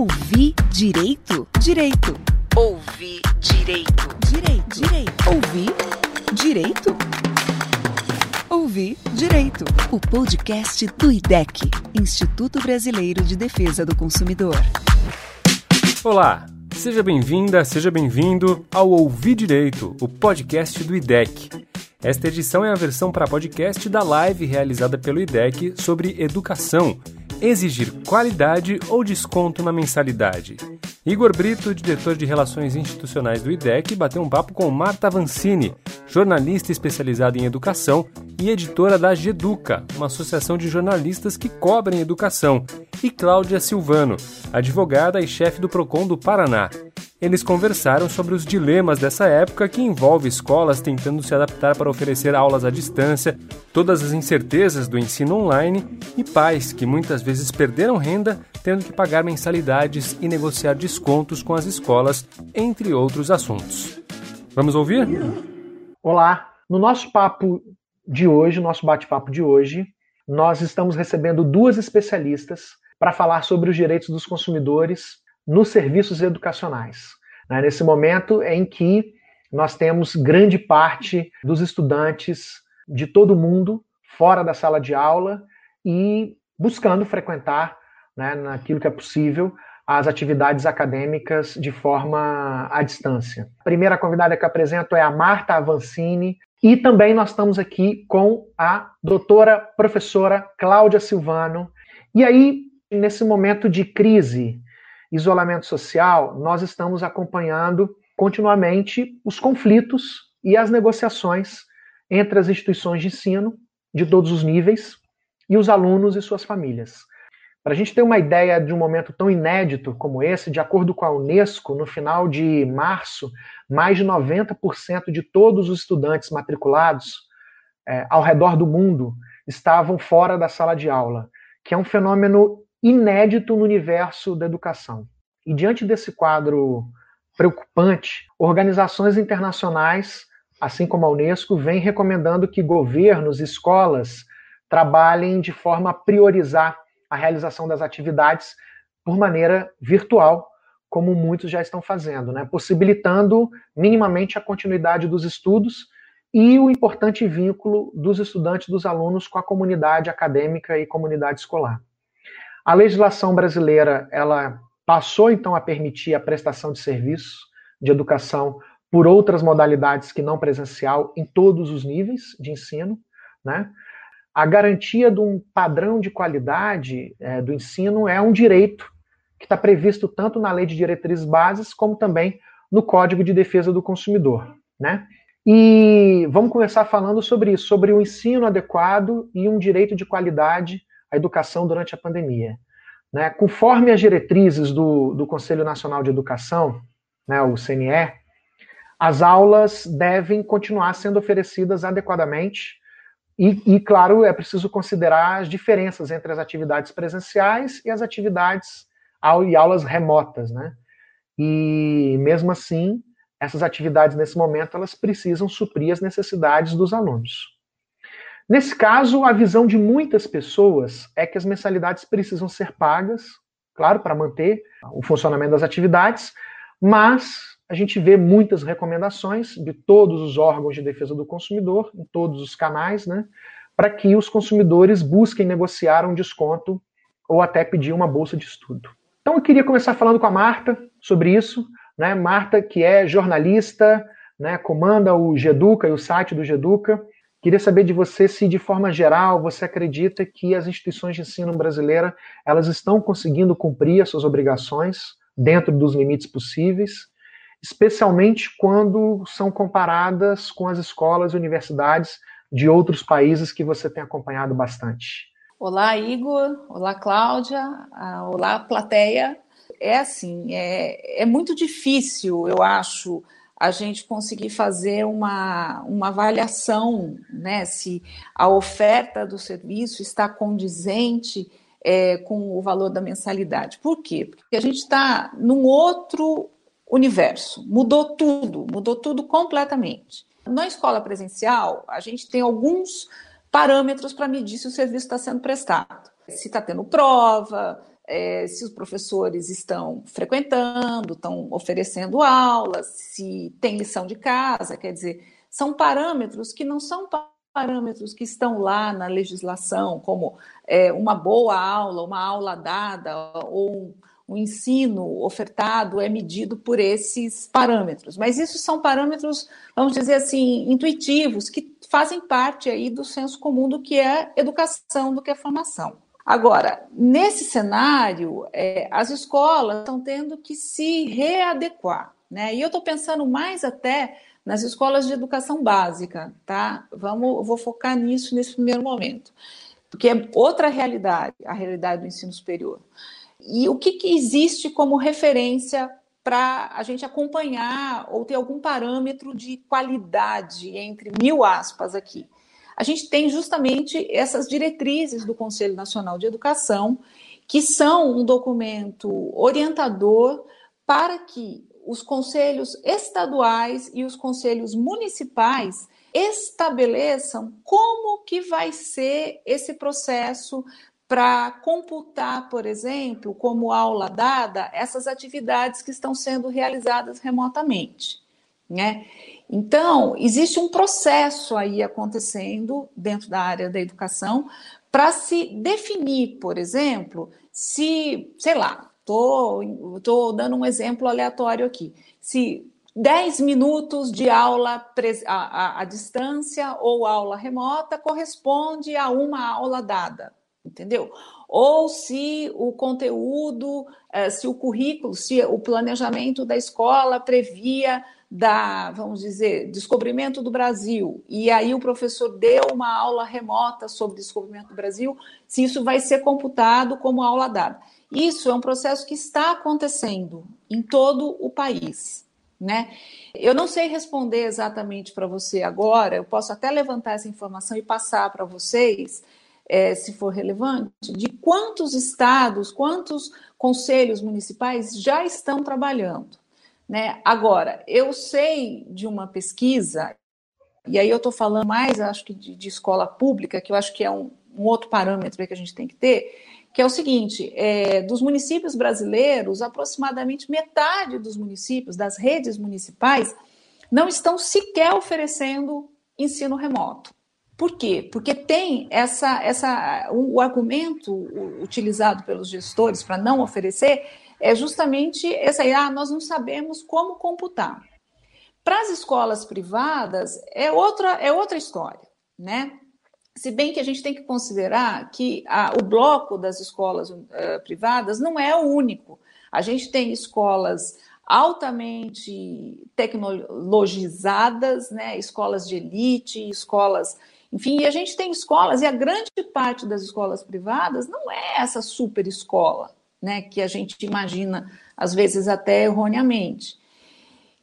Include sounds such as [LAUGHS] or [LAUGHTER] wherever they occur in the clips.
Ouvir direito? Direito. Ouvir direito. Direito. Direito. Ouvir direito? Ouvir Direito, o podcast do IDEC, Instituto Brasileiro de Defesa do Consumidor. Olá, seja bem-vinda, seja bem-vindo ao Ouvir Direito, o podcast do IDEC. Esta edição é a versão para podcast da live realizada pelo IDEC sobre educação exigir qualidade ou desconto na mensalidade. Igor Brito, diretor de Relações Institucionais do IDEC, bateu um papo com Marta Avancini, jornalista especializada em educação e editora da GEDUCA, uma associação de jornalistas que cobrem educação, e Cláudia Silvano, advogada e chefe do PROCON do Paraná. Eles conversaram sobre os dilemas dessa época que envolve escolas tentando se adaptar para oferecer aulas à distância, todas as incertezas do ensino online e pais que muitas vezes perderam renda tendo que pagar mensalidades e negociar descontos com as escolas, entre outros assuntos. Vamos ouvir? Olá, no nosso papo de hoje, nosso bate-papo de hoje, nós estamos recebendo duas especialistas para falar sobre os direitos dos consumidores nos serviços educacionais. Né? Nesse momento em que nós temos grande parte dos estudantes de todo mundo fora da sala de aula e buscando frequentar, né, naquilo que é possível, as atividades acadêmicas de forma à distância. A primeira convidada que apresento é a Marta Avancini, e também nós estamos aqui com a doutora professora Cláudia Silvano. E aí, nesse momento de crise isolamento social, nós estamos acompanhando continuamente os conflitos e as negociações entre as instituições de ensino de todos os níveis e os alunos e suas famílias. Para a gente ter uma ideia de um momento tão inédito como esse, de acordo com a Unesco, no final de março, mais de 90% de todos os estudantes matriculados é, ao redor do mundo estavam fora da sala de aula, que é um fenômeno inédito no universo da educação. E diante desse quadro preocupante, organizações internacionais, assim como a Unesco, vêm recomendando que governos e escolas trabalhem de forma a priorizar a realização das atividades por maneira virtual, como muitos já estão fazendo, né? possibilitando minimamente a continuidade dos estudos e o importante vínculo dos estudantes, dos alunos com a comunidade acadêmica e comunidade escolar. A legislação brasileira, ela passou então a permitir a prestação de serviços de educação por outras modalidades que não presencial em todos os níveis de ensino, né? A garantia de um padrão de qualidade é, do ensino é um direito que está previsto tanto na Lei de Diretrizes Bases como também no Código de Defesa do Consumidor, né? E vamos começar falando sobre isso, sobre o ensino adequado e um direito de qualidade a educação durante a pandemia. Né? Conforme as diretrizes do, do Conselho Nacional de Educação, né, o CNE, as aulas devem continuar sendo oferecidas adequadamente e, e, claro, é preciso considerar as diferenças entre as atividades presenciais e as atividades e aulas remotas, né? E mesmo assim, essas atividades nesse momento elas precisam suprir as necessidades dos alunos. Nesse caso, a visão de muitas pessoas é que as mensalidades precisam ser pagas, claro, para manter o funcionamento das atividades, mas a gente vê muitas recomendações de todos os órgãos de defesa do consumidor, em todos os canais, né, para que os consumidores busquem negociar um desconto ou até pedir uma bolsa de estudo. Então eu queria começar falando com a Marta sobre isso, né? Marta, que é jornalista, né, comanda o Geduca e o site do Geduca, Queria saber de você se, de forma geral, você acredita que as instituições de ensino brasileira elas estão conseguindo cumprir as suas obrigações dentro dos limites possíveis, especialmente quando são comparadas com as escolas e universidades de outros países que você tem acompanhado bastante. Olá, Igor. Olá, Cláudia. Ah, olá, plateia. É assim, é, é muito difícil, eu acho, a gente conseguir fazer uma, uma avaliação, né, se a oferta do serviço está condizente é, com o valor da mensalidade. Por quê? Porque a gente está num outro universo, mudou tudo, mudou tudo completamente. Na escola presencial, a gente tem alguns parâmetros para medir se o serviço está sendo prestado. Se está tendo prova, é, se os professores estão frequentando, estão oferecendo aulas, se tem lição de casa, quer dizer, são parâmetros que não são parâmetros que estão lá na legislação, como é, uma boa aula, uma aula dada ou um, um ensino ofertado é medido por esses parâmetros. Mas isso são parâmetros, vamos dizer assim, intuitivos, que fazem parte aí do senso comum do que é educação, do que é formação. Agora, nesse cenário, é, as escolas estão tendo que se readequar, né? E eu estou pensando mais até nas escolas de educação básica, tá? Vamos, vou focar nisso nesse primeiro momento, porque é outra realidade, a realidade do ensino superior. E o que, que existe como referência para a gente acompanhar ou ter algum parâmetro de qualidade entre mil aspas aqui? A gente tem justamente essas diretrizes do Conselho Nacional de Educação, que são um documento orientador para que os conselhos estaduais e os conselhos municipais estabeleçam como que vai ser esse processo para computar, por exemplo, como aula dada, essas atividades que estão sendo realizadas remotamente. Né? Então, existe um processo aí acontecendo dentro da área da educação para se definir, por exemplo, se, sei lá, estou tô, tô dando um exemplo aleatório aqui, se 10 minutos de aula à, distância ou aula remota corresponde a uma aula dada, entendeu? Ou se o conteúdo, eh, se o currículo, se o planejamento da escola previa da, vamos dizer, descobrimento do Brasil, e aí o professor deu uma aula remota sobre descobrimento do Brasil, se isso vai ser computado como aula dada. Isso é um processo que está acontecendo em todo o país. Né? Eu não sei responder exatamente para você agora, eu posso até levantar essa informação e passar para vocês, é, se for relevante, de quantos estados, quantos conselhos municipais já estão trabalhando. Né? Agora, eu sei de uma pesquisa, e aí eu estou falando mais, acho que de, de, escola pública, que eu acho que é um, um outro parâmetro que a gente tem que ter, que é o seguinte: é, dos municípios brasileiros, aproximadamente metade dos municípios, das redes municipais, não estão sequer oferecendo ensino remoto. Por quê? Porque tem essa, essa o, o argumento utilizado pelos gestores para não oferecer é justamente essa aí, ah, nós não sabemos como computar. Para as escolas privadas é outra, é outra história, né? Se bem que a gente tem que considerar que a, o bloco das escolas uh, privadas não é o único. A gente tem escolas altamente tecnologizadas, né? escolas de elite, escolas. Enfim, a gente tem escolas, e a grande parte das escolas privadas não é essa super escola né, que a gente imagina, às vezes até erroneamente.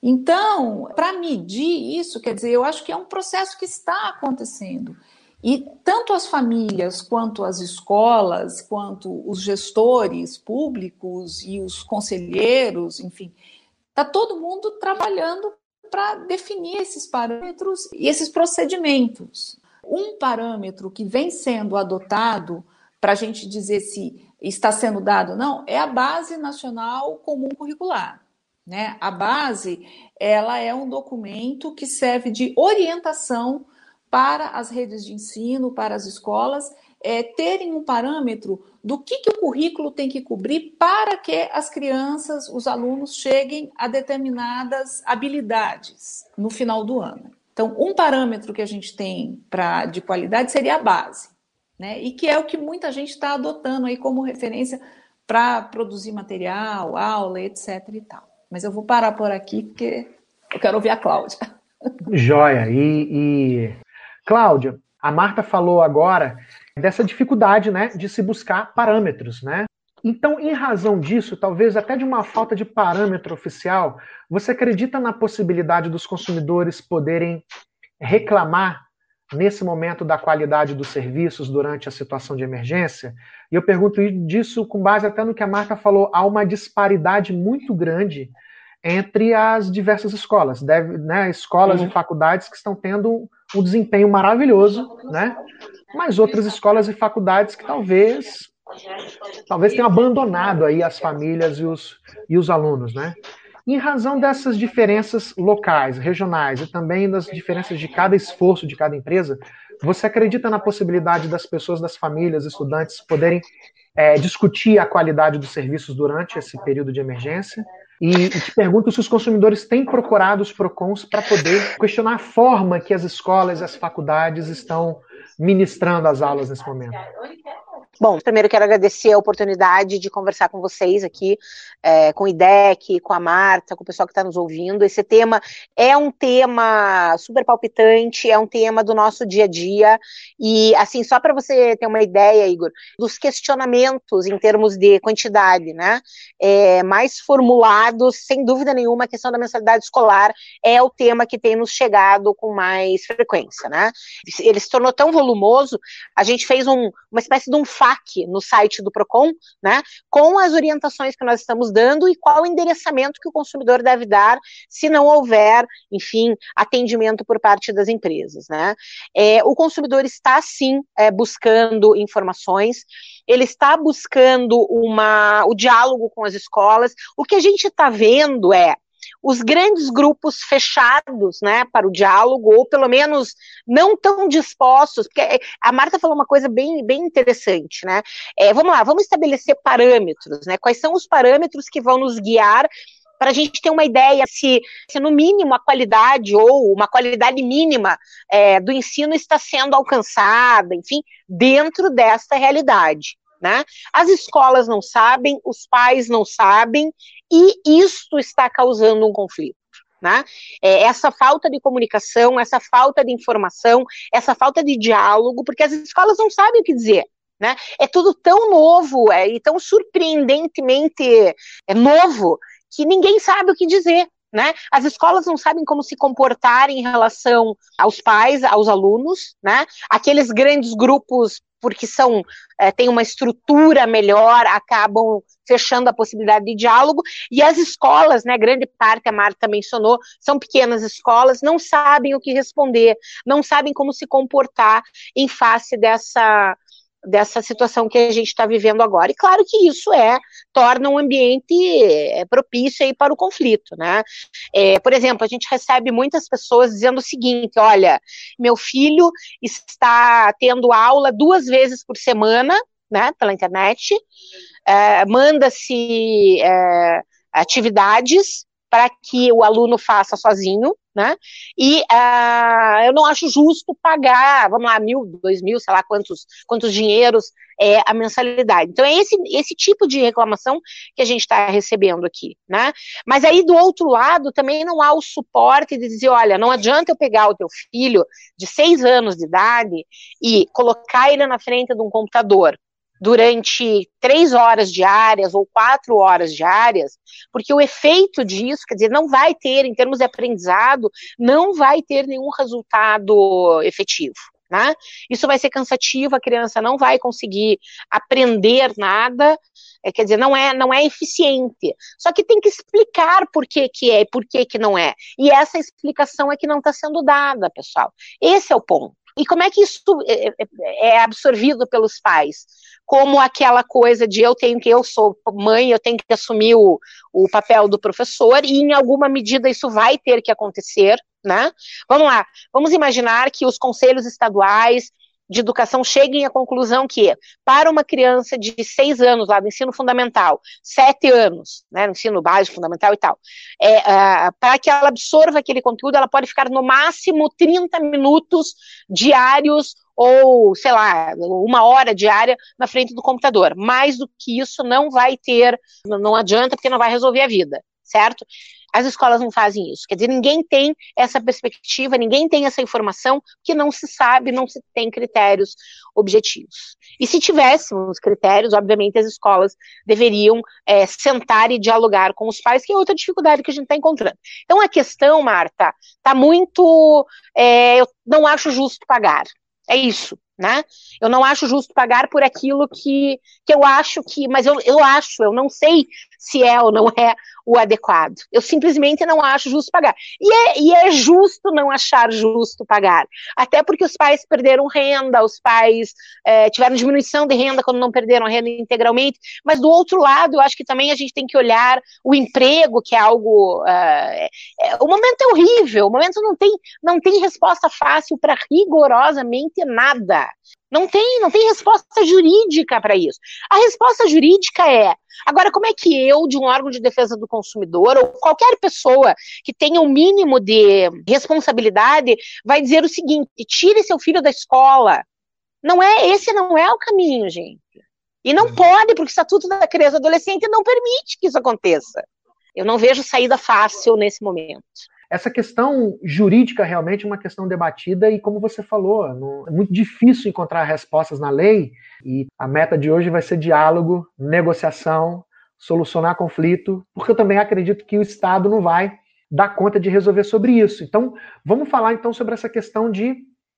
Então, para medir isso, quer dizer, eu acho que é um processo que está acontecendo. E tanto as famílias, quanto as escolas, quanto os gestores públicos e os conselheiros, enfim, está todo mundo trabalhando para definir esses parâmetros e esses procedimentos. Um parâmetro que vem sendo adotado para a gente dizer se está sendo dado, não, é a Base Nacional Comum Curricular. Né? A base ela é um documento que serve de orientação para as redes de ensino, para as escolas, é, terem um parâmetro do que, que o currículo tem que cobrir para que as crianças, os alunos, cheguem a determinadas habilidades no final do ano. Então, um parâmetro que a gente tem pra, de qualidade seria a base né? E que é o que muita gente está adotando aí como referência para produzir material, aula, etc. e tal. Mas eu vou parar por aqui porque eu quero ouvir a Cláudia. [LAUGHS] Joia. E, e... Cláudia, a Marta falou agora dessa dificuldade, né, de se buscar parâmetros, né? Então, em razão disso, talvez até de uma falta de parâmetro oficial, você acredita na possibilidade dos consumidores poderem reclamar nesse momento da qualidade dos serviços durante a situação de emergência? E eu pergunto disso com base até no que a Marta falou, há uma disparidade muito grande entre as diversas escolas, deve, né, escolas uhum. e faculdades que estão tendo um desempenho maravilhoso, né? Mas outras escolas e faculdades que talvez talvez tenham abandonado aí as famílias e os, e os alunos, né? Em razão dessas diferenças locais, regionais e também das diferenças de cada esforço de cada empresa, você acredita na possibilidade das pessoas, das famílias, estudantes poderem é, discutir a qualidade dos serviços durante esse período de emergência? E, e te pergunto se os consumidores têm procurado os PROCONs para poder questionar a forma que as escolas e as faculdades estão ministrando as aulas nesse momento. Bom, primeiro quero agradecer a oportunidade de conversar com vocês aqui, é, com o IDEC, com a Marta, com o pessoal que está nos ouvindo. Esse tema é um tema super palpitante, é um tema do nosso dia a dia. E, assim, só para você ter uma ideia, Igor, dos questionamentos em termos de quantidade, né? É, mais formulados, sem dúvida nenhuma, a questão da mensalidade escolar é o tema que tem nos chegado com mais frequência, né? Ele se tornou tão volumoso, a gente fez um, uma espécie de um FAQ no site do PROCON, né, com as orientações que nós estamos dando e qual o endereçamento que o consumidor deve dar se não houver, enfim, atendimento por parte das empresas. Né. É, o consumidor está, sim, é, buscando informações, ele está buscando uma, o diálogo com as escolas. O que a gente está vendo é os grandes grupos fechados né, para o diálogo, ou pelo menos não tão dispostos, porque é, a Marta falou uma coisa bem, bem interessante, né? É, vamos lá, vamos estabelecer parâmetros, né? Quais são os parâmetros que vão nos guiar para a gente ter uma ideia se, se, no mínimo, a qualidade ou uma qualidade mínima é, do ensino está sendo alcançada, enfim, dentro desta realidade. Né? As escolas não sabem, os pais não sabem, e isso está causando um conflito. Né? É, essa falta de comunicação, essa falta de informação, essa falta de diálogo, porque as escolas não sabem o que dizer. Né? É tudo tão novo é, e tão surpreendentemente é, novo que ninguém sabe o que dizer. Né? As escolas não sabem como se comportar em relação aos pais, aos alunos, né? Aqueles grandes grupos porque são é, têm uma estrutura melhor, acabam fechando a possibilidade de diálogo, e as escolas, né, grande parte, a Marta mencionou, são pequenas escolas, não sabem o que responder, não sabem como se comportar em face dessa dessa situação que a gente está vivendo agora. E claro que isso é torna um ambiente é, propício aí para o conflito, né? É, por exemplo, a gente recebe muitas pessoas dizendo o seguinte: olha, meu filho está tendo aula duas vezes por semana, né, pela internet, é, manda-se é, atividades para que o aluno faça sozinho, né? E uh, eu não acho justo pagar, vamos lá, mil, dois mil, sei lá quantos, quantos dinheiros é a mensalidade. Então é esse, esse tipo de reclamação que a gente está recebendo aqui, né? Mas aí do outro lado também não há o suporte de dizer, olha, não adianta eu pegar o teu filho de seis anos de idade e colocar ele na frente de um computador durante três horas diárias ou quatro horas diárias, porque o efeito disso, quer dizer, não vai ter, em termos de aprendizado, não vai ter nenhum resultado efetivo. Né? Isso vai ser cansativo, a criança não vai conseguir aprender nada, é, quer dizer, não é, não é eficiente. Só que tem que explicar por que, que é e por que, que não é. E essa explicação é que não está sendo dada, pessoal. Esse é o ponto. E como é que isso é, é, é absorvido pelos pais? Como aquela coisa de eu tenho que, eu sou mãe, eu tenho que assumir o, o papel do professor, e em alguma medida isso vai ter que acontecer, né? Vamos lá, vamos imaginar que os conselhos estaduais de educação cheguem à conclusão que, para uma criança de seis anos lá do ensino fundamental, sete anos, né, no ensino básico, fundamental e tal, é, uh, para que ela absorva aquele conteúdo, ela pode ficar no máximo 30 minutos diários ou, sei lá, uma hora diária na frente do computador. Mais do que isso não vai ter, não adianta porque não vai resolver a vida, certo? As escolas não fazem isso. Quer dizer, ninguém tem essa perspectiva, ninguém tem essa informação, que não se sabe, não se tem critérios objetivos. E se tivéssemos critérios, obviamente as escolas deveriam é, sentar e dialogar com os pais, que é outra dificuldade que a gente está encontrando. Então a questão, Marta, está muito. É, eu não acho justo pagar. É isso né? Eu não acho justo pagar por aquilo que, que eu acho que, mas eu, eu acho, eu não sei se é ou não é o adequado. Eu simplesmente não acho justo pagar. E é, e é justo não achar justo pagar. Até porque os pais perderam renda, os pais é, tiveram diminuição de renda quando não perderam a renda integralmente. Mas do outro lado, eu acho que também a gente tem que olhar o emprego, que é algo. Uh, é, o momento é horrível, o momento não tem, não tem resposta fácil para rigorosamente nada. Não tem, não tem resposta jurídica para isso. A resposta jurídica é: agora, como é que eu, de um órgão de defesa do consumidor, ou qualquer pessoa que tenha o um mínimo de responsabilidade, vai dizer o seguinte: tire seu filho da escola? Não é, esse não é o caminho, gente. E não pode, porque o Estatuto da Criança e Adolescente não permite que isso aconteça. Eu não vejo saída fácil nesse momento. Essa questão jurídica realmente é uma questão debatida e, como você falou, é muito difícil encontrar respostas na lei e a meta de hoje vai ser diálogo, negociação, solucionar conflito, porque eu também acredito que o Estado não vai dar conta de resolver sobre isso. Então, vamos falar então sobre essa questão de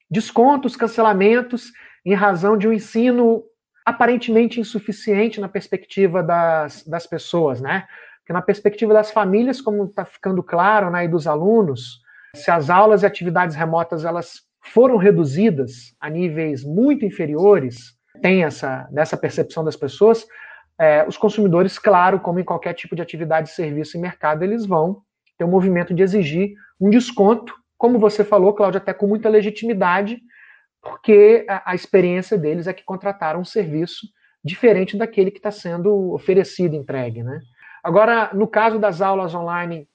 descontos, cancelamentos em razão de um ensino aparentemente insuficiente na perspectiva das, das pessoas, né? Que na perspectiva das famílias, como está ficando claro, né, e dos alunos, se as aulas e atividades remotas elas foram reduzidas a níveis muito inferiores, tem essa dessa percepção das pessoas, é, os consumidores, claro, como em qualquer tipo de atividade, serviço e mercado, eles vão ter um movimento de exigir um desconto, como você falou, Cláudia, até com muita legitimidade, porque a, a experiência deles é que contrataram um serviço diferente daquele que está sendo oferecido, entregue, né? Agora, no caso das aulas online,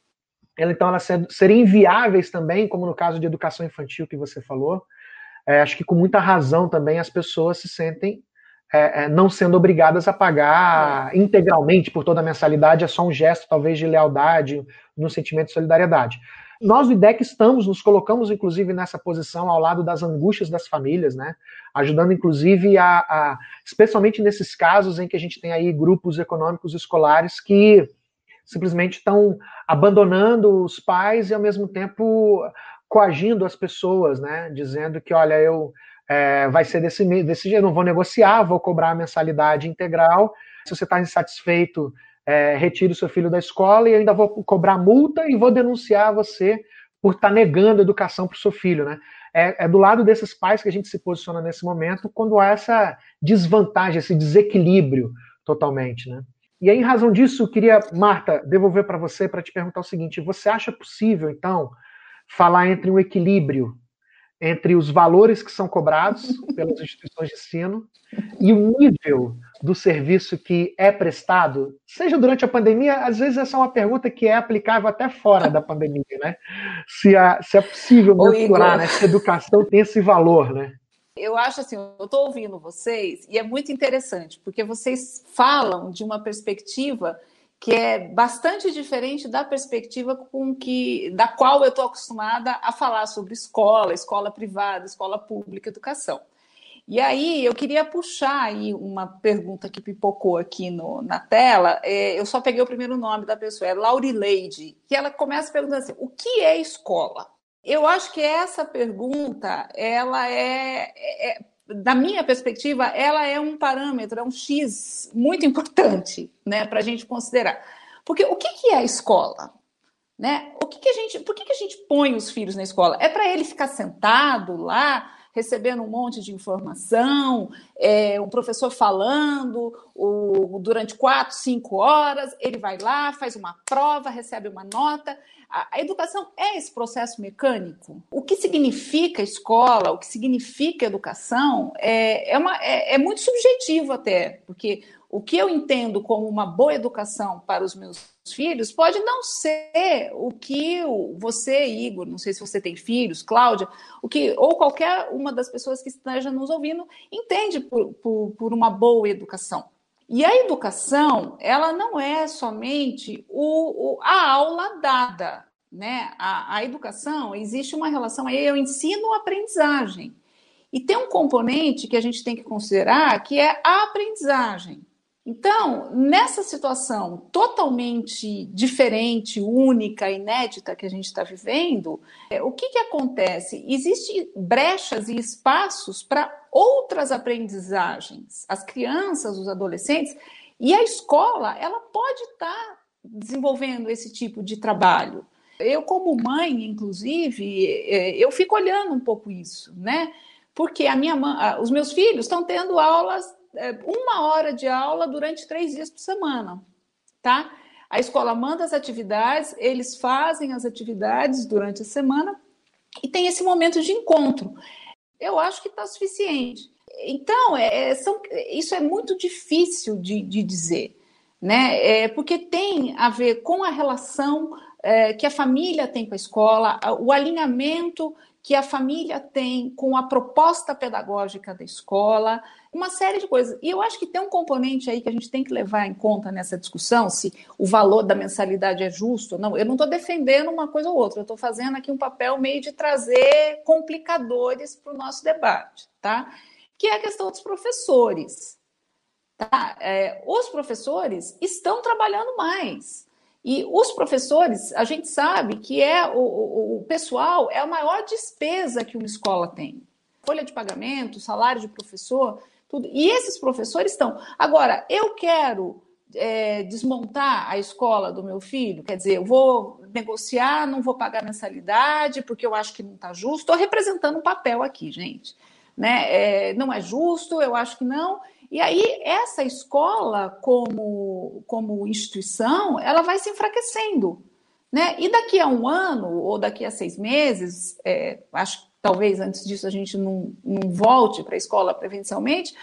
ela, então elas seriam inviáveis também, como no caso de educação infantil que você falou. É, acho que com muita razão também as pessoas se sentem é, é, não sendo obrigadas a pagar integralmente por toda a mensalidade, é só um gesto talvez de lealdade, no sentimento de solidariedade. Nós do IDEC estamos, nos colocamos inclusive nessa posição ao lado das angústias das famílias, né? Ajudando inclusive a, a especialmente nesses casos em que a gente tem aí grupos econômicos escolares que simplesmente estão abandonando os pais e ao mesmo tempo coagindo as pessoas, né? Dizendo que, olha, eu é, vai ser desse, desse jeito, não vou negociar, vou cobrar a mensalidade integral. Se você está insatisfeito, é, retire seu filho da escola e ainda vou cobrar multa e vou denunciar você por estar tá negando educação para o seu filho, né? É, é, do lado desses pais que a gente se posiciona nesse momento quando há essa desvantagem, esse desequilíbrio totalmente, né? E aí, em razão disso, eu queria, Marta, devolver para você para te perguntar o seguinte: você acha possível, então, falar entre um equilíbrio entre os valores que são cobrados [LAUGHS] pelas instituições de ensino e o nível do serviço que é prestado, seja durante a pandemia, às vezes essa é uma pergunta que é aplicável até fora da pandemia, né? Se, a, se é possível mensurar, né? Se a educação tem esse valor, né? Eu acho assim, eu estou ouvindo vocês e é muito interessante, porque vocês falam de uma perspectiva que é bastante diferente da perspectiva com que, da qual eu estou acostumada a falar sobre escola, escola privada, escola pública, educação. E aí eu queria puxar aí uma pergunta que pipocou aqui no, na tela. É, eu só peguei o primeiro nome da pessoa, é Laurileide, que ela começa perguntando assim: o que é escola? Eu acho que essa pergunta, ela é, é, é da minha perspectiva, ela é um parâmetro, é um X muito importante né, para a gente considerar. Porque o que, que é a escola? Né? O que, que a gente, por que, que a gente põe os filhos na escola? É para ele ficar sentado lá, recebendo um monte de informação, é, um professor falando o, durante quatro, cinco horas, ele vai lá, faz uma prova, recebe uma nota. A, a educação é esse processo mecânico. O que significa escola, o que significa educação, é, é, uma, é, é muito subjetivo até, porque o que eu entendo como uma boa educação para os meus filhos pode não ser o que você, Igor, não sei se você tem filhos, Cláudia, o que ou qualquer uma das pessoas que esteja nos ouvindo entende por, por, por uma boa educação. E a educação, ela não é somente o, o a aula dada, né? A, a educação existe uma relação aí, eu ensino aprendizagem. E tem um componente que a gente tem que considerar que é a aprendizagem. Então, nessa situação totalmente diferente, única, inédita que a gente está vivendo, é, o que, que acontece? Existem brechas e espaços para outras aprendizagens. As crianças, os adolescentes, E a escola, ela pode estar tá desenvolvendo esse tipo de trabalho. Eu, como mãe, inclusive, é, eu fico olhando um pouco isso, né? Porque a minha mãe, os meus filhos estão tendo aulas, uma hora de aula durante três dias por semana, tá? A escola manda as atividades, eles fazem as atividades durante a semana e tem esse momento de encontro. Eu acho que está suficiente. Então, é, é, são, isso é muito difícil de, de dizer, né? É, porque tem a ver com a relação é, que a família tem com a escola, o alinhamento que a família tem com a proposta pedagógica da escola, uma série de coisas. E eu acho que tem um componente aí que a gente tem que levar em conta nessa discussão, se o valor da mensalidade é justo ou não. Eu não estou defendendo uma coisa ou outra, eu estou fazendo aqui um papel meio de trazer complicadores para o nosso debate, tá? Que é a questão dos professores. Tá? É, os professores estão trabalhando mais. E os professores, a gente sabe que é o, o, o pessoal é a maior despesa que uma escola tem. Folha de pagamento, salário de professor, tudo. E esses professores estão. Agora, eu quero é, desmontar a escola do meu filho, quer dizer, eu vou negociar, não vou pagar mensalidade, porque eu acho que não está justo. Estou representando um papel aqui, gente. Né? É, não é justo, eu acho que não. E aí, essa escola, como, como instituição, ela vai se enfraquecendo. Né? E daqui a um ano, ou daqui a seis meses, é, acho que talvez antes disso a gente não, não volte para a escola presencialmente,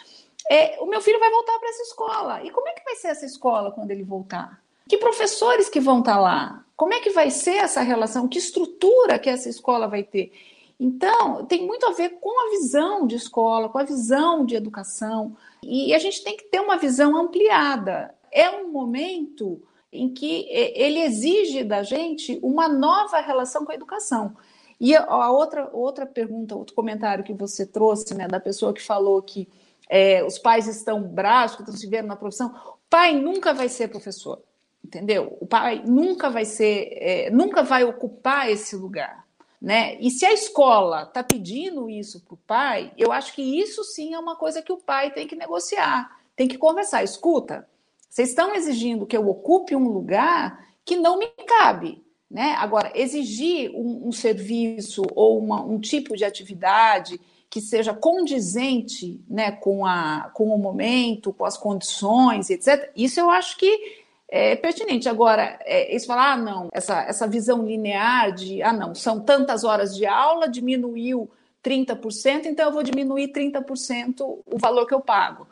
é, o meu filho vai voltar para essa escola. E como é que vai ser essa escola quando ele voltar? Que professores que vão estar tá lá? Como é que vai ser essa relação? Que estrutura que essa escola vai ter? Então, tem muito a ver com a visão de escola, com a visão de educação. E a gente tem que ter uma visão ampliada. É um momento em que ele exige da gente uma nova relação com a educação. E a outra, outra pergunta, outro comentário que você trouxe, né, da pessoa que falou que é, os pais estão bravos, que estão se vendo na profissão, o pai nunca vai ser professor, entendeu? O pai nunca vai ser, é, nunca vai ocupar esse lugar. Né? E se a escola está pedindo isso para o pai, eu acho que isso sim é uma coisa que o pai tem que negociar, tem que conversar. Escuta, vocês estão exigindo que eu ocupe um lugar que não me cabe. Né? Agora, exigir um, um serviço ou uma, um tipo de atividade que seja condizente né, com, a, com o momento, com as condições, etc., isso eu acho que é pertinente. Agora, é, eles falam, ah, não, essa, essa visão linear de, ah, não, são tantas horas de aula, diminuiu 30%, então eu vou diminuir 30% o valor que eu pago.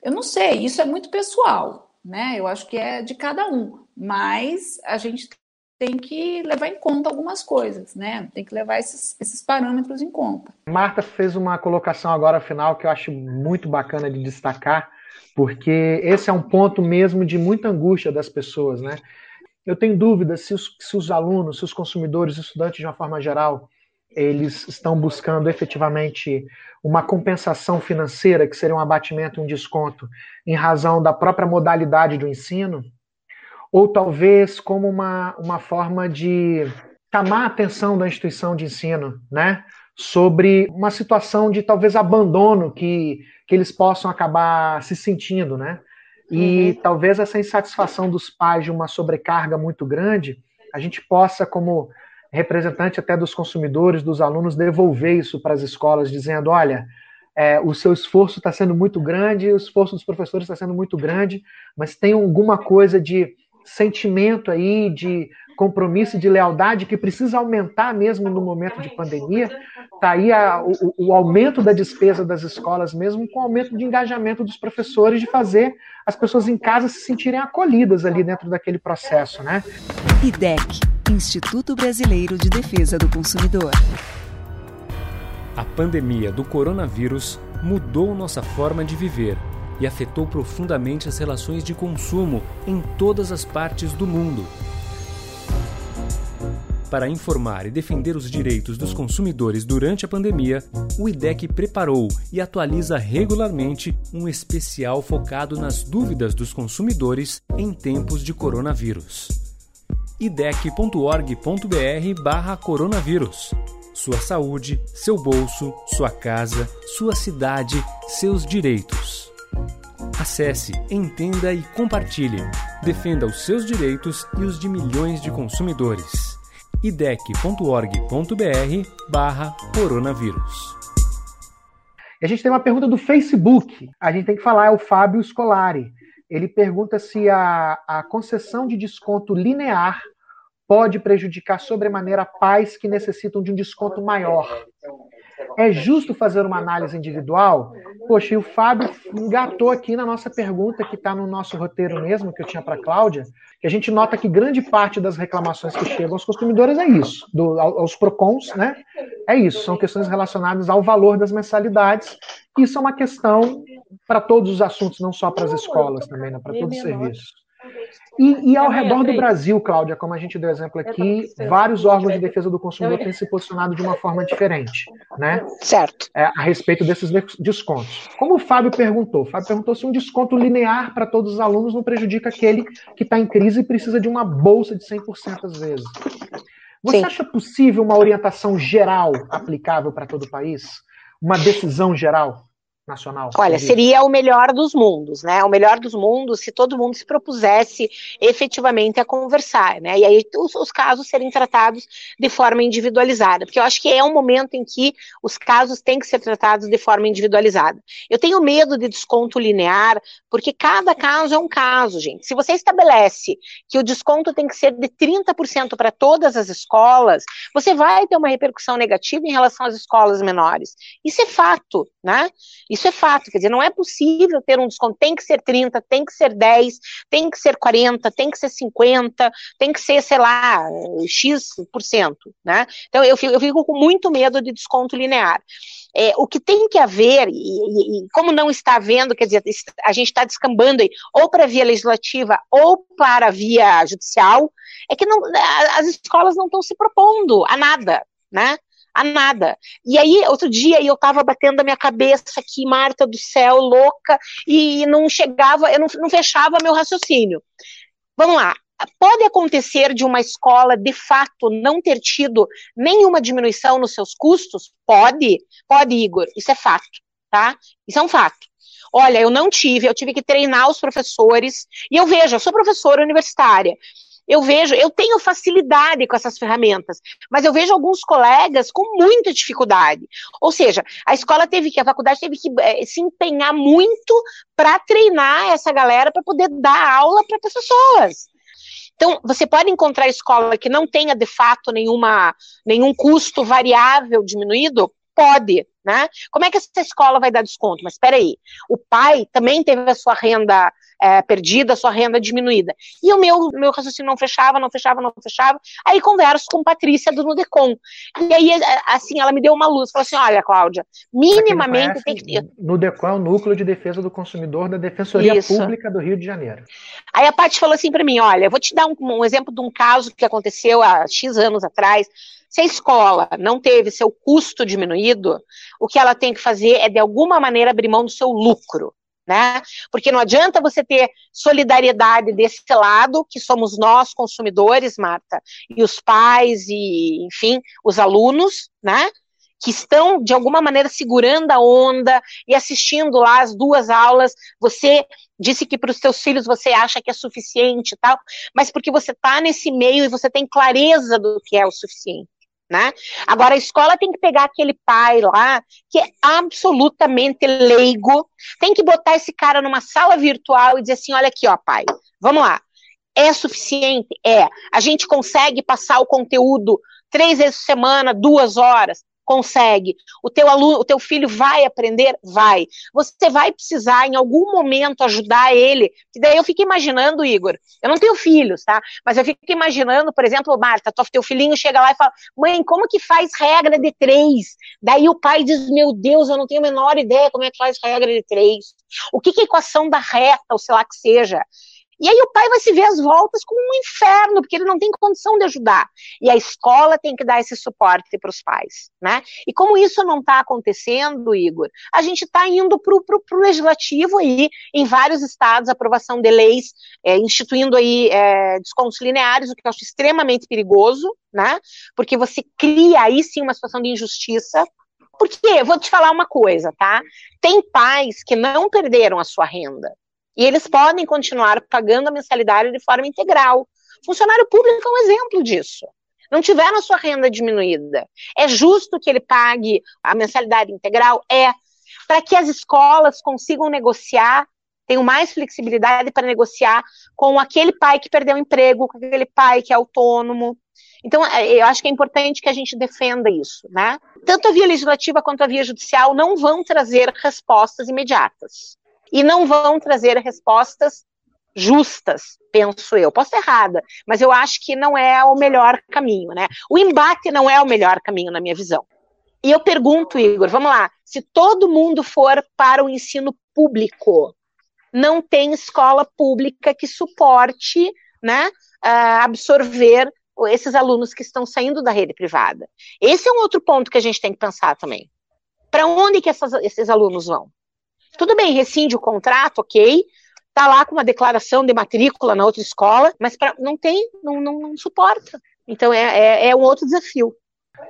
Eu não sei, isso é muito pessoal, né? Eu acho que é de cada um, mas a gente tem que levar em conta algumas coisas, né? Tem que levar esses, esses parâmetros em conta. Marta fez uma colocação agora final que eu acho muito bacana de destacar, porque esse é um ponto mesmo de muita angústia das pessoas, né? Eu tenho dúvida se os, se os alunos, se os consumidores, estudantes de uma forma geral, eles estão buscando efetivamente uma compensação financeira, que seria um abatimento, um desconto, em razão da própria modalidade do ensino, ou talvez como uma, uma forma de chamar a atenção da instituição de ensino, né? Sobre uma situação de talvez abandono que que eles possam acabar se sentindo, né? E uhum. talvez essa insatisfação dos pais de uma sobrecarga muito grande, a gente possa, como representante até dos consumidores, dos alunos, devolver isso para as escolas, dizendo: olha, é, o seu esforço está sendo muito grande, o esforço dos professores está sendo muito grande, mas tem alguma coisa de sentimento aí, de compromisso e de lealdade que precisa aumentar mesmo no momento de pandemia. Está aí a, o, o, aumento da despesa das escolas, mesmo com o aumento de engajamento dos professores, de fazer as pessoas em casa se sentirem acolhidas ali dentro daquele processo. Né? IDEC Instituto Brasileiro de Defesa do Consumidor. A pandemia do coronavírus mudou nossa forma de viver e afetou profundamente as relações de consumo em todas as partes do mundo para informar e defender os direitos dos consumidores durante a pandemia, o IDEC preparou e atualiza regularmente um especial focado nas dúvidas dos consumidores em tempos de coronavírus. idec.org.br/coronavírus. Sua saúde, seu bolso, sua casa, sua cidade, seus direitos. Acesse, entenda e compartilhe. Defenda os seus direitos e os de milhões de consumidores. idec.org.br barra coronavírus. A gente tem uma pergunta do Facebook. A gente tem que falar, é o Fábio Scolari. Ele pergunta se a, a concessão de desconto linear pode prejudicar sobremaneira pais que necessitam de um desconto maior. É justo fazer uma análise individual? Poxa, e o Fábio engatou aqui na nossa pergunta, que está no nosso roteiro mesmo, que eu tinha para a Cláudia, que a gente nota que grande parte das reclamações que chegam aos consumidores é isso, do, aos PROCONs, né? É isso, são questões relacionadas ao valor das mensalidades. Isso é uma questão para todos os assuntos, não só para as escolas também, né? para todos os serviços. E, e, ao redor do Brasil, Cláudia, como a gente deu exemplo aqui, vários órgãos de defesa do consumidor têm se posicionado de uma forma diferente, né? Certo. É, a respeito desses descontos. Como o Fábio perguntou, o Fábio perguntou se um desconto linear para todos os alunos não prejudica aquele que está em crise e precisa de uma bolsa de 100% às vezes. Você Sim. acha possível uma orientação geral aplicável para todo o país? Uma decisão geral? Nacional? Olha, seria o melhor dos mundos, né? O melhor dos mundos se todo mundo se propusesse efetivamente a conversar, né? E aí os, os, casos serem tratados de forma individualizada, porque eu acho que é um momento em que os casos têm que ser tratados de forma individualizada. Eu tenho medo de desconto linear, porque cada caso é um caso, gente. Se você estabelece que o desconto tem que ser de 30% para todas as escolas, você vai ter uma repercussão negativa em relação às escolas menores. Isso é fato, né? Isso isso é fato, quer dizer, não é possível ter um desconto, tem que ser 30, tem que ser 10, tem que ser 40, tem que ser 50, tem que ser, sei lá, X%, né? Então eu fico, eu fico com muito medo de desconto linear. É, o que tem que haver, e, e, e, como não está havendo, quer dizer, a gente está descambando aí, ou para via legislativa ou para via judicial, é que não, as escolas não estão se propondo a nada, né? A nada. E aí, outro dia, eu tava batendo a minha cabeça aqui, Marta do céu, louca, e não chegava, eu não, não fechava meu raciocínio. Vamos lá. Pode acontecer de uma escola, de fato, não ter tido nenhuma diminuição nos seus custos? Pode, pode, Igor, isso é fato, tá? Isso é um fato. Olha, eu não tive, eu tive que treinar os professores, e eu vejo, eu sou professora universitária, eu vejo, eu tenho facilidade com essas ferramentas, mas eu vejo alguns colegas com muita dificuldade. Ou seja, a escola teve que, a faculdade teve que é, se empenhar muito para treinar essa galera para poder dar aula para as pessoas. Então, você pode encontrar escola que não tenha de fato nenhuma, nenhum custo variável diminuído? Pode, né? Como é que essa escola vai dar desconto? Mas espera aí, o pai também teve a sua renda é, perdida, a sua renda diminuída. E o meu, meu raciocínio não fechava, não fechava, não fechava. Aí converso com Patrícia do Nudecom. E aí, é, assim, ela me deu uma luz, falou assim, olha, Cláudia, minimamente tem que ter... Nudecom é o Núcleo de Defesa do Consumidor da Defensoria Isso. Pública do Rio de Janeiro. Aí a Paty falou assim para mim, olha, eu vou te dar um, um exemplo de um caso que aconteceu há X anos atrás, se a escola não teve seu custo diminuído, o que ela tem que fazer é, de alguma maneira, abrir mão do seu lucro. Né? Porque não adianta você ter solidariedade desse lado, que somos nós consumidores, Marta, e os pais e, enfim, os alunos, né? Que estão de alguma maneira segurando a onda e assistindo lá as duas aulas. Você disse que para os seus filhos você acha que é suficiente e tal, mas porque você está nesse meio e você tem clareza do que é o suficiente né? Agora a escola tem que pegar aquele pai lá que é absolutamente leigo, tem que botar esse cara numa sala virtual e dizer assim, olha aqui, ó, pai, vamos lá. É suficiente? É. A gente consegue passar o conteúdo três vezes por semana, duas horas? Consegue. O teu aluno, o teu filho vai aprender? Vai. Você vai precisar em algum momento ajudar ele. Daí eu fico imaginando, Igor, eu não tenho filhos, tá? Mas eu fico imaginando, por exemplo, Marta, teu filhinho chega lá e fala: "Mãe, como que faz regra de três?" Daí o pai diz: "Meu Deus, eu não tenho a menor ideia como é que faz regra de três. O que, que é equação da reta, ou sei lá que seja?" E aí o pai vai se ver às voltas como um inferno, porque ele não tem condição de ajudar. E a escola tem que dar esse suporte para os pais, né? E como isso não está acontecendo, Igor, a gente está indo para o legislativo aí, em vários estados, aprovação de leis é, instituindo aí é, descontos lineares, o que eu acho extremamente perigoso, né? Porque você cria aí sim uma situação de injustiça Porque, vou te falar uma coisa, tá? Tem pais que não perderam a sua renda. E eles podem continuar pagando a mensalidade de forma integral. Funcionário público é um exemplo disso. Não tiveram a sua renda diminuída. É justo que ele pague a mensalidade integral? É. Para que as escolas consigam negociar, tenham mais flexibilidade para negociar com aquele pai que perdeu o emprego, com aquele pai que é autônomo. Então, é, eu acho que é importante que a gente defenda isso, né? Tanto a via legislativa quanto a via judicial não vão trazer respostas imediatas. E não vão trazer respostas justas, penso eu. Posso estar errada, mas eu acho que não é o melhor caminho, né? O embate não é o melhor caminho, na minha visão. E eu pergunto, Igor, vamos lá, se todo mundo for para o ensino público, não tem escola pública que suporte, né, absorver esses alunos que estão saindo da rede privada. Esse é um outro ponto que a gente tem que pensar também. Para onde que essas, esses alunos vão? Tudo bem, rescinde o contrato, ok, tá lá com uma declaração de matrícula na outra escola, mas pra, não tem, não, não, não suporta. Então é, é, é um outro desafio.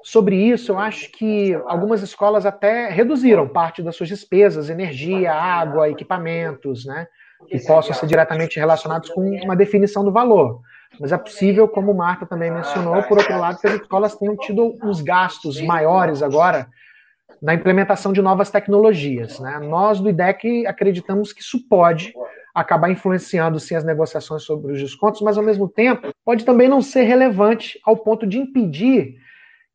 Sobre isso, eu acho que algumas escolas até reduziram parte das suas despesas, energia, água, equipamentos, né? Que possam ser diretamente relacionados com uma definição do valor. Mas é possível, como Marta também mencionou, por outro lado, que as escolas tenham tido uns gastos maiores agora na implementação de novas tecnologias. Né? Nós do IDEC acreditamos que isso pode acabar influenciando sim as negociações sobre os descontos, mas ao mesmo tempo pode também não ser relevante ao ponto de impedir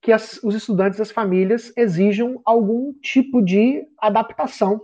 que as, os estudantes as famílias exijam algum tipo de adaptação,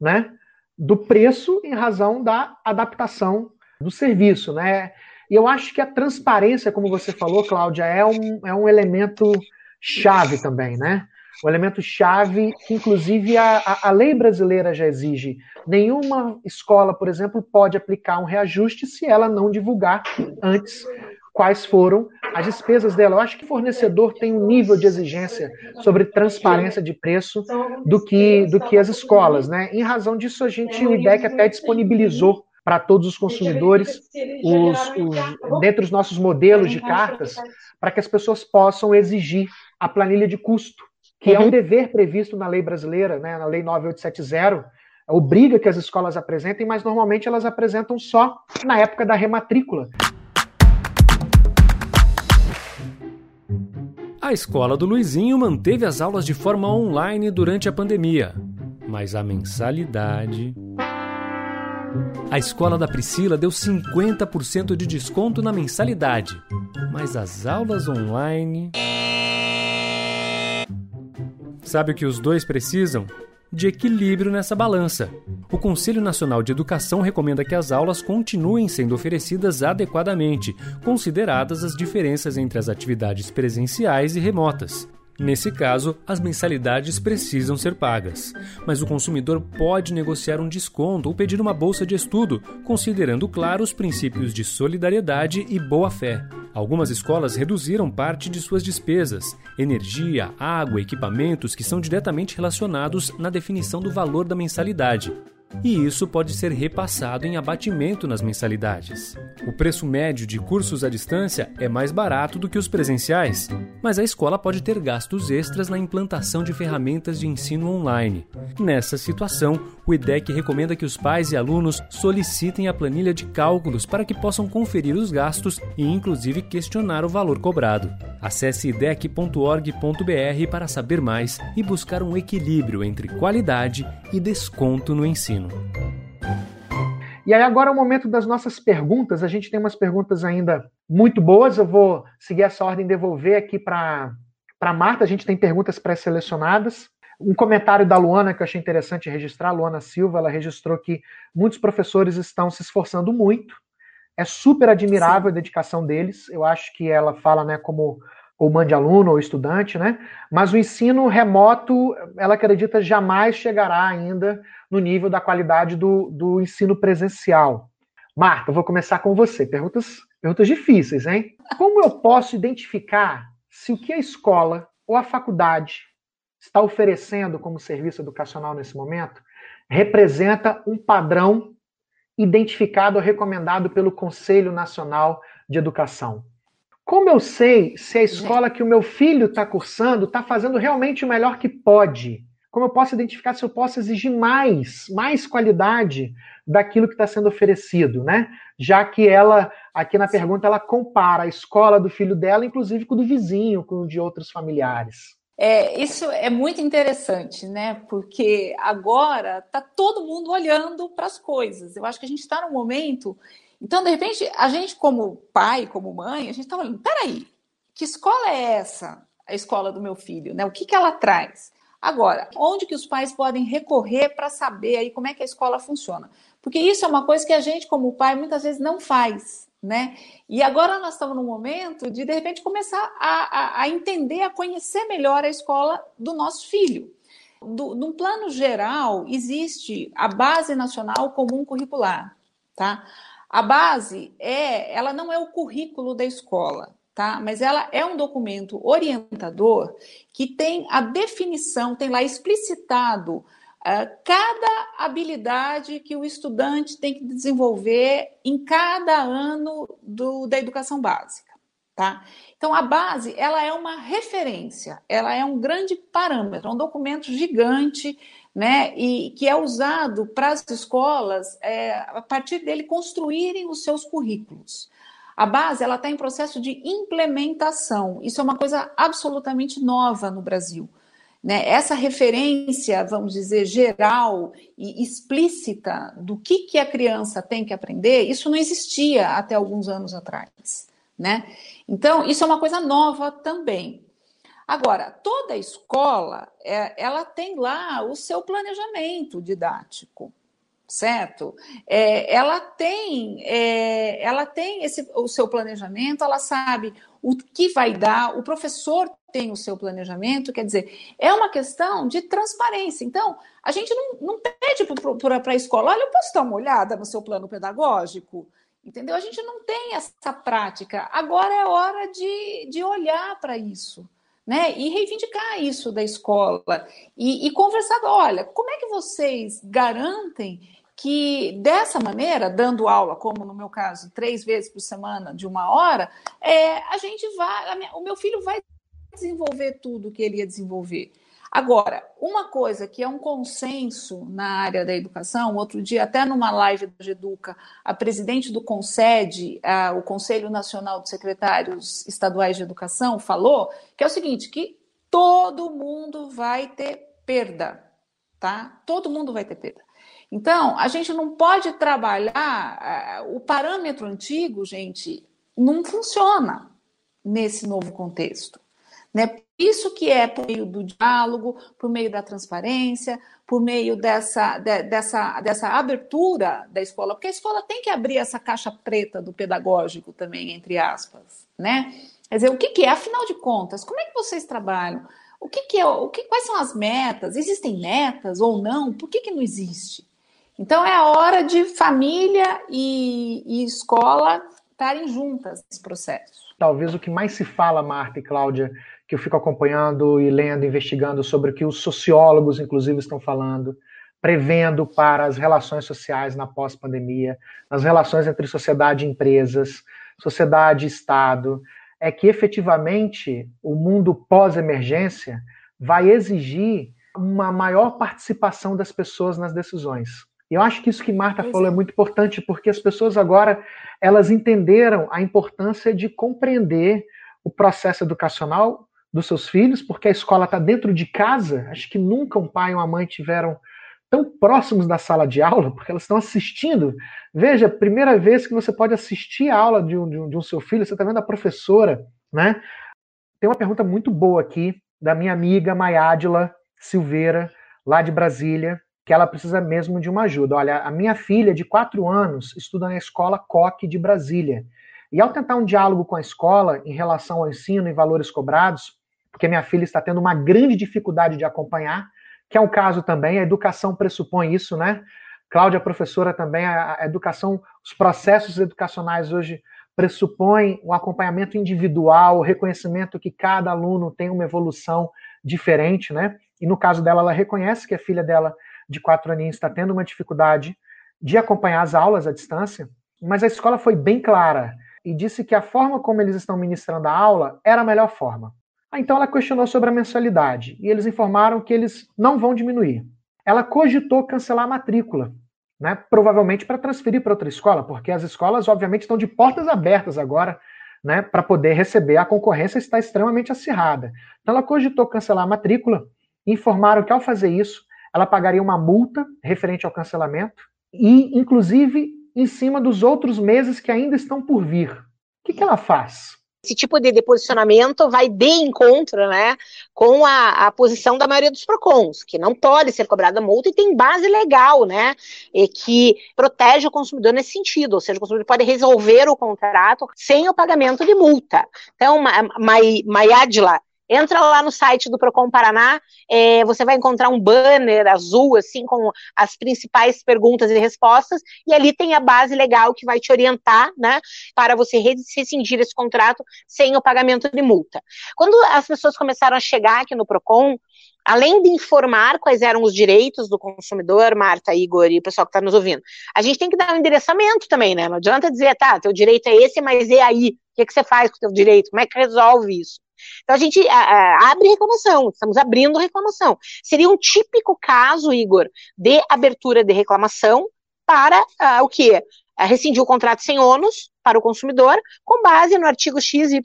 né, do preço em razão da adaptação do serviço, né? E eu acho que a transparência, como você falou, Cláudia, é um, é um elemento chave também, né? Um elemento chave que, inclusive, a, a, lei brasileira já exige. Nenhuma escola, por exemplo, pode aplicar um reajuste se ela não divulgar antes quais foram as despesas dela. Eu acho que fornecedor tem um nível de exigência sobre transparência de preço do que, do que as escolas. Né? Em razão disso, a gente, o IDEC até disponibilizou para todos os consumidores, os, os, dentre os nossos modelos de cartas, para que as pessoas possam exigir a planilha de custo que uhum. é um dever previsto na lei brasileira, né, na lei 9870, obriga que as escolas apresentem, mas normalmente elas apresentam só na época da rematrícula. A escola do Luizinho manteve as aulas de forma online durante a pandemia, mas a mensalidade. A escola da Priscila deu 50% de desconto na mensalidade, mas as aulas online. Sabe o que os dois precisam? De equilíbrio nessa balança. O Conselho Nacional de Educação recomenda que as aulas continuem sendo oferecidas adequadamente, consideradas as diferenças entre as atividades presenciais e remotas. Nesse caso, as mensalidades precisam ser pagas, mas o consumidor pode negociar um desconto ou pedir uma bolsa de estudo, considerando, claro, os princípios de solidariedade e boa-fé. Algumas escolas reduziram parte de suas despesas, energia, água, equipamentos que são diretamente relacionados na definição do valor da mensalidade e isso pode ser repassado em abatimento nas mensalidades. O preço médio de cursos à distância é mais barato do que os presenciais, mas a escola pode ter gastos extras na implantação de ferramentas de ensino online. Nessa situação, o IDEC recomenda que os pais e alunos solicitem a planilha de cálculos para que possam conferir os gastos e, inclusive, questionar o valor cobrado. Acesse idec.org.br para saber mais e buscar um equilíbrio entre qualidade e desconto no ensino ensino. E aí agora é o momento das nossas perguntas. A gente tem umas perguntas ainda muito boas. Eu vou seguir essa ordem e devolver aqui para para Marta. A gente tem perguntas pré-selecionadas. Um comentário da Luana que eu achei interessante registrar, Luana Silva, ela registrou que muitos professores estão se esforçando muito. É super admirável Sim. a dedicação deles. Eu acho que ela fala, né, como ou mande aluno ou estudante, né? Mas o ensino remoto, ela acredita, jamais chegará ainda no nível da qualidade do, do ensino presencial. Marta, vou começar com você. Perguntas, perguntas difíceis, hein? Como eu posso identificar se o que a escola ou a faculdade está oferecendo como serviço educacional nesse momento representa um padrão identificado ou recomendado pelo Conselho Nacional de Educação? Como eu sei se a escola que o meu filho está cursando está fazendo realmente o melhor que pode? Como eu posso identificar se eu posso exigir mais, mais qualidade daquilo que está sendo oferecido, né? Já que ela, aqui na pergunta, ela compara a escola do filho dela, inclusive com o do vizinho, com o de outros familiares. É, isso é muito interessante, né? Porque agora está todo mundo olhando para as coisas. Eu acho que a gente está num momento. Então, de repente, a gente, como pai, como mãe, a gente está olhando: peraí, que escola é essa? A escola do meu filho, né? O que, que ela traz? Agora, onde que os pais podem recorrer para saber aí como é que a escola funciona? Porque isso é uma coisa que a gente, como pai, muitas vezes não faz, né? E agora nós estamos no momento de, de repente, começar a, a, a entender, a conhecer melhor a escola do nosso filho. Do, num plano geral, existe a Base Nacional Comum Curricular, tá? A base é, ela não é o currículo da escola, tá? Mas ela é um documento orientador que tem a definição, tem lá explicitado uh, cada habilidade que o estudante tem que desenvolver em cada ano do, da educação básica, tá? Então a base ela é uma referência, ela é um grande parâmetro, é um documento gigante né, e que é usado para as escolas, é, a partir dele, construírem os seus currículos. A base ela está em processo de implementação. Isso é uma coisa absolutamente nova no Brasil. Né? Essa referência, vamos dizer, geral e explícita do que, que a criança tem que aprender, isso não existia até alguns anos atrás. Né? Então, isso é uma coisa nova também. Agora, toda escola, é, ela tem lá o seu planejamento didático certo? É, ela tem, é, ela tem esse, o seu planejamento, ela sabe o que vai dar, o professor tem o seu planejamento, quer dizer, é uma questão de transparência. Então, a gente não, não pede para a escola, olha, eu posso dar uma olhada no seu plano pedagógico? Entendeu? A gente não tem essa prática. Agora é hora de, de olhar para isso. Né? E reivindicar isso da escola e, e conversar, olha, como é que vocês garantem que dessa maneira, dando aula, como no meu caso, três vezes por semana, de uma hora, é, a gente vai, a minha, o meu filho vai desenvolver tudo que ele ia desenvolver. Agora, uma coisa que é um consenso na área da educação, outro dia, até numa live do Geduca, a presidente do CONSED, a, o Conselho Nacional de Secretários Estaduais de Educação, falou que é o seguinte: que todo mundo vai ter perda, tá? Todo mundo vai ter perda. Então, a gente não pode trabalhar. O parâmetro antigo, gente, não funciona nesse novo contexto. Né? Isso que é por meio do diálogo, por meio da transparência, por meio dessa, de, dessa, dessa abertura da escola, porque a escola tem que abrir essa caixa preta do pedagógico também, entre aspas, né? Quer dizer, o que, que é, afinal de contas, como é que vocês trabalham? O que, que é, o que, quais são as metas? Existem metas ou não? Por que, que não existe? Então é a hora de família e, e escola estarem juntas nesse processo. Talvez o que mais se fala, Marta e Cláudia, que eu fico acompanhando e lendo, investigando sobre o que os sociólogos, inclusive, estão falando, prevendo para as relações sociais na pós-pandemia, as relações entre sociedade e empresas, sociedade e Estado, é que efetivamente o mundo pós-emergência vai exigir uma maior participação das pessoas nas decisões. E eu acho que isso que Marta pois falou é. é muito importante, porque as pessoas agora elas entenderam a importância de compreender o processo educacional dos seus filhos, porque a escola está dentro de casa. Acho que nunca um pai e uma mãe tiveram tão próximos da sala de aula, porque elas estão assistindo. Veja, primeira vez que você pode assistir a aula de um, de um, de um seu filho, você está vendo a professora, né? Tem uma pergunta muito boa aqui da minha amiga Mayádila Silveira, lá de Brasília que ela precisa mesmo de uma ajuda. Olha, a minha filha de quatro anos estuda na escola Coque de Brasília. E ao tentar um diálogo com a escola em relação ao ensino e valores cobrados, porque minha filha está tendo uma grande dificuldade de acompanhar, que é um caso também, a educação pressupõe isso, né? Cláudia, professora também, a educação, os processos educacionais hoje pressupõem o acompanhamento individual, o reconhecimento que cada aluno tem uma evolução diferente, né? E no caso dela, ela reconhece que a filha dela de quatro aninhos está tendo uma dificuldade de acompanhar as aulas à distância, mas a escola foi bem clara. e disse que a forma como eles estão ministrando a aula era a melhor forma. Ah, então ela questionou sobre a mensalidade e eles informaram que eles não vão diminuir. Ela cogitou cancelar a matrícula, né, provavelmente para transferir para outra escola, porque as escolas, obviamente, estão de portas abertas agora né, para poder receber. A concorrência está extremamente acirrada. Então ela cogitou cancelar a matrícula e informaram que ao fazer isso, ela pagaria uma multa referente ao cancelamento e, inclusive, em cima dos outros meses que ainda estão por vir. O que, que ela faz? Esse tipo de, de posicionamento vai de encontro né, com a, a, posição da maioria dos PROCONs, que não pode ser cobrada multa e tem base legal, né? E que protege o consumidor nesse sentido, ou seja, o consumidor pode resolver o contrato sem o pagamento de multa. Então, Mayadla Entra lá no site do Procon Paraná, é, você vai encontrar um banner azul, assim, com as principais perguntas e respostas, e ali tem a base legal que vai te orientar, né, para você rescindir esse contrato sem o pagamento de multa. Quando as pessoas começaram a chegar aqui no Procon, além de informar quais eram os direitos do consumidor, Marta, Igor e o pessoal que está nos ouvindo, a gente tem que dar um endereçamento também, né? Não adianta dizer, tá, teu direito é esse, mas e aí? O que, que você faz com o teu direito? Como é que resolve isso? Então a gente a, a, abre reclamação, estamos abrindo reclamação. Seria um típico caso, Igor, de abertura de reclamação para uh, o quê? Uh, rescindir o contrato sem ônus para o consumidor, com base no artigo XYZ,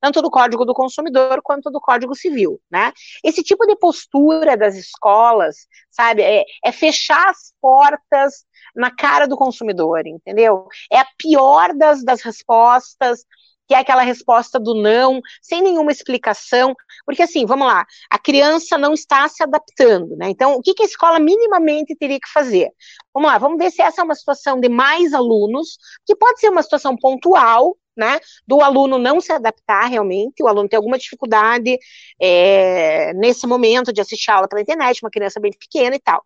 tanto do Código do Consumidor quanto do Código Civil, né? Esse tipo de postura das escolas, sabe, é, é fechar as portas na cara do consumidor, entendeu? É a pior das, das respostas, que é aquela resposta do não, sem nenhuma explicação, porque assim, vamos lá, a criança não está se adaptando, né? Então, o que, que a escola minimamente teria que fazer? Vamos lá, vamos ver se essa é uma situação de mais alunos, que pode ser uma situação pontual, né, do aluno não se adaptar realmente, o aluno tem alguma dificuldade é, nesse momento de assistir aula pela internet, uma criança bem pequena e tal.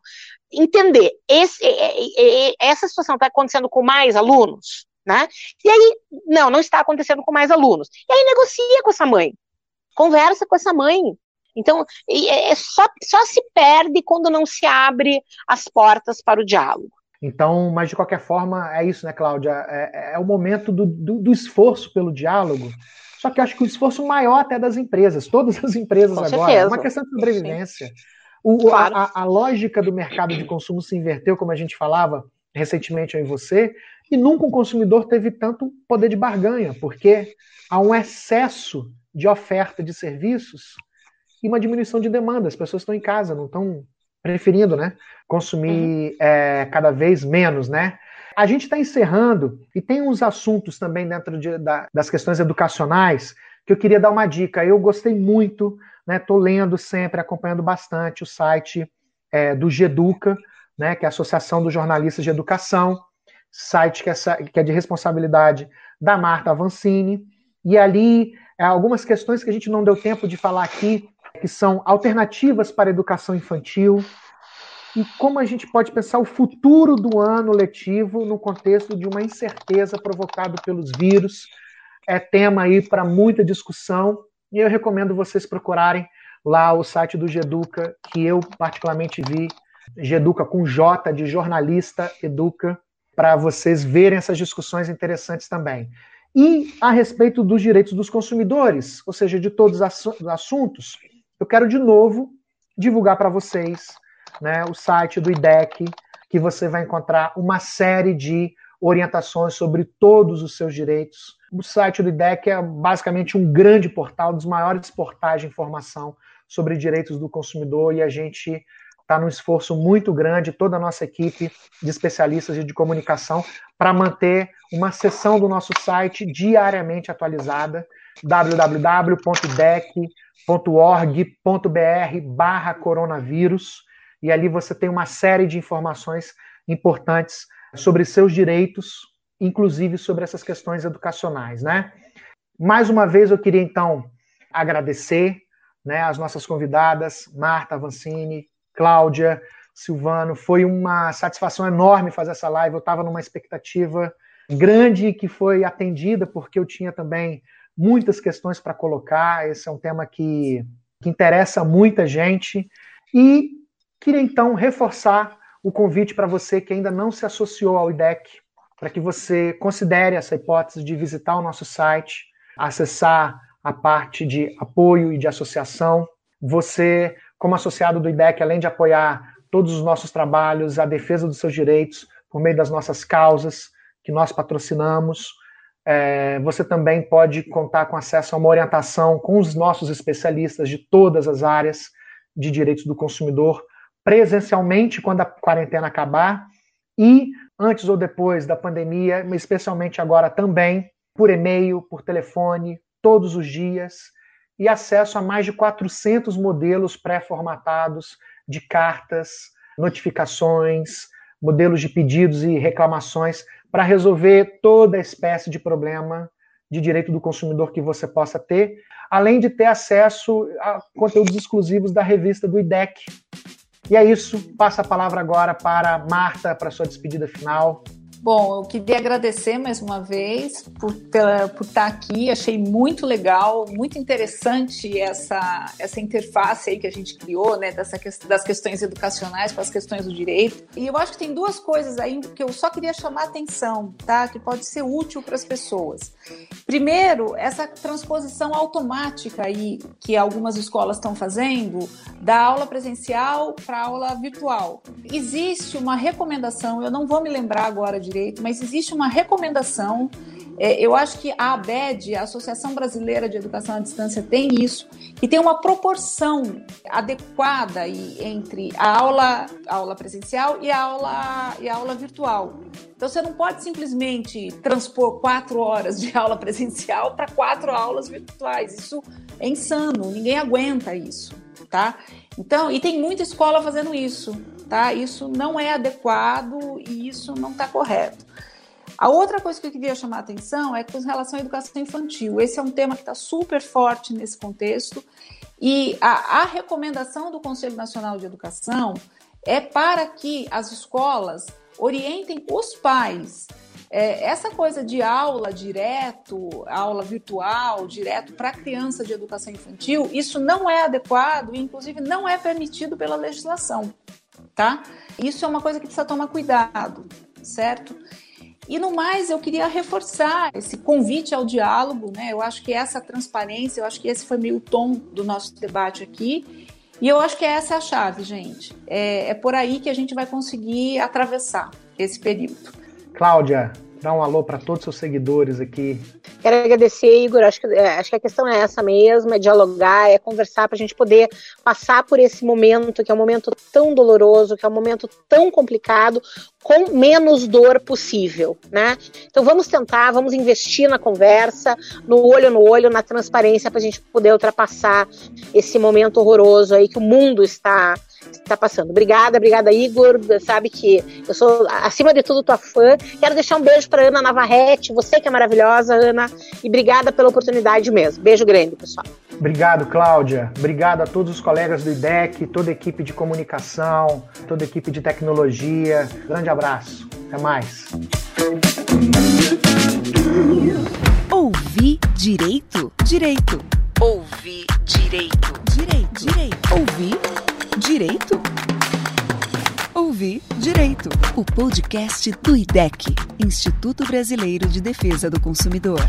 Entender, esse, essa situação está acontecendo com mais alunos? Né? E aí, não, não está acontecendo com mais alunos. E aí negocia com essa mãe, conversa com essa mãe. Então, é, é só, só se perde quando não se abre as portas para o diálogo. Então, mas de qualquer forma, é isso, né, Cláudia? É, é o momento do, do, do, esforço pelo diálogo. Só que eu acho que o esforço maior até das empresas, todas as empresas Com agora, é uma questão de sobrevivência. O, claro. a, a, lógica do mercado de consumo se inverteu, como a gente falava recentemente em você, e nunca um consumidor teve tanto poder de barganha, porque há um excesso de oferta de serviços e uma diminuição de demanda. As pessoas estão em casa, não estão preferindo né, consumir uhum. é, cada vez menos. Né? A gente está encerrando e tem uns assuntos também dentro de, da, das questões educacionais que eu queria dar uma dica. Eu gostei muito, estou né, lendo sempre, acompanhando bastante o site é, do Geduca, né, que é a Associação dos Jornalistas de Educação site que é, que é de responsabilidade da Marta Avancini, e ali é, algumas questões que a gente não deu tempo de falar aqui, que são alternativas para a educação infantil, e como a gente pode pensar o futuro do ano letivo no contexto de uma incerteza provocada pelos vírus. É tema aí para muita discussão, e eu recomendo vocês procurarem lá o site do Geduca, que eu particularmente vi, Geduca com J de jornalista Educa, para vocês verem essas discussões interessantes também. E a respeito dos direitos dos consumidores, ou seja, de todos os assuntos, eu quero de novo divulgar para vocês né, o site do IDEC, que você vai encontrar uma série de orientações sobre todos os seus direitos. O site do IDEC é basicamente um grande portal, dos maiores portais de informação sobre direitos do consumidor, e a gente está num esforço muito grande, toda a nossa equipe de especialistas e de comunicação, para manter uma seção do nosso site diariamente atualizada, www.dec.org.br barra coronavírus, e ali você tem uma série de informações importantes sobre seus direitos, inclusive sobre essas questões educacionais, né? Mais uma vez eu queria então agradecer né, as nossas convidadas, Marta Avancini, Cláudia, Silvano. Foi uma satisfação enorme fazer essa live. Eu estava numa expectativa grande que foi atendida, porque eu tinha também muitas questões para colocar. Esse é um tema que, que interessa muita gente. E queria então reforçar o convite para você que ainda não se associou ao IDEC, para que você considere essa hipótese de visitar o nosso site, acessar a parte de apoio e de associação. Você, como associado do IDEC, além de apoiar todos os nossos trabalhos, a defesa dos seus direitos por meio das nossas causas que nós patrocinamos, é, você também pode contar com acesso a uma orientação com os nossos especialistas de todas as áreas de direitos do consumidor, presencialmente quando a quarentena acabar e antes ou depois da pandemia, especialmente agora também por e-mail, por telefone, todos os dias, e acesso a mais de 400 modelos pré-formatados de cartas, notificações, modelos de pedidos e reclamações para resolver toda espécie de problema de direito do consumidor que você possa ter, além de ter acesso a conteúdos exclusivos da revista do IDEC. E é isso, passa a palavra agora para Marta para sua despedida final. Bom, eu queria agradecer mais uma vez por, pela, por estar aqui. Achei muito legal, muito interessante essa, essa interface aí que a gente criou, né? Dessa, das questões educacionais para as questões do direito. E eu acho que tem duas coisas aí que eu só queria chamar a atenção, tá? Que pode ser útil para as pessoas. Primeiro, essa transposição automática aí que algumas escolas estão fazendo da aula presencial para aula virtual. Existe uma recomendação, eu não vou me lembrar agora de direito, mas existe uma recomendação. É, eu acho que a ABED, a Associação Brasileira de Educação à Distância, tem isso, que tem uma proporção adequada entre a aula, a aula presencial e a aula, e a aula virtual. Então você não pode simplesmente transpor quatro horas de aula presencial para quatro aulas virtuais. Isso é insano, ninguém aguenta isso, tá? Então, e tem muita escola fazendo isso tá? Isso não é adequado e isso não está correto. A outra coisa que eu queria chamar a atenção é com relação à educação infantil. Esse é um tema que está super forte nesse contexto e a, a recomendação do Conselho Nacional de Educação é para que as escolas orientem os pais é, essa coisa de aula direto, aula virtual, direto para criança de educação infantil, isso não é adequado e, inclusive, não é permitido pela legislação tá? Isso é uma coisa que precisa tomar cuidado, certo? E no mais, eu queria reforçar esse convite ao diálogo, né? Eu acho que essa transparência, eu acho que esse foi meio o tom do nosso debate aqui. E eu acho que essa é a chave, gente. É, é por aí que a gente vai conseguir atravessar esse período. Cláudia, dá um alô para todos os seus seguidores aqui. Quero agradecer, Igor. Acho que, é, acho que a questão é essa mesmo: é dialogar, é conversar para a gente poder passar por esse momento, que é um momento tão doloroso, que é um momento tão complicado, com menos dor possível, né? Então vamos tentar, vamos investir na conversa, no olho no olho, na transparência, para a gente poder ultrapassar esse momento horroroso aí que o mundo está está passando. Obrigada, obrigada, Igor. Sabe que eu sou, acima de tudo, tua fã. Quero deixar um beijo para Ana Navarrete, você que é maravilhosa, Ana, e obrigada pela oportunidade mesmo. Beijo grande, pessoal. Obrigado, Cláudia. Obrigado a todos os colegas do IDEC, toda a equipe de comunicação, toda a equipe de tecnologia. Grande abraço. Até mais. Ouvir direito? Direito. Ouvir direito. Direito. Direito. Ouvir direito? Ouvir Direito, o podcast do IDEC, Instituto Brasileiro de Defesa do Consumidor.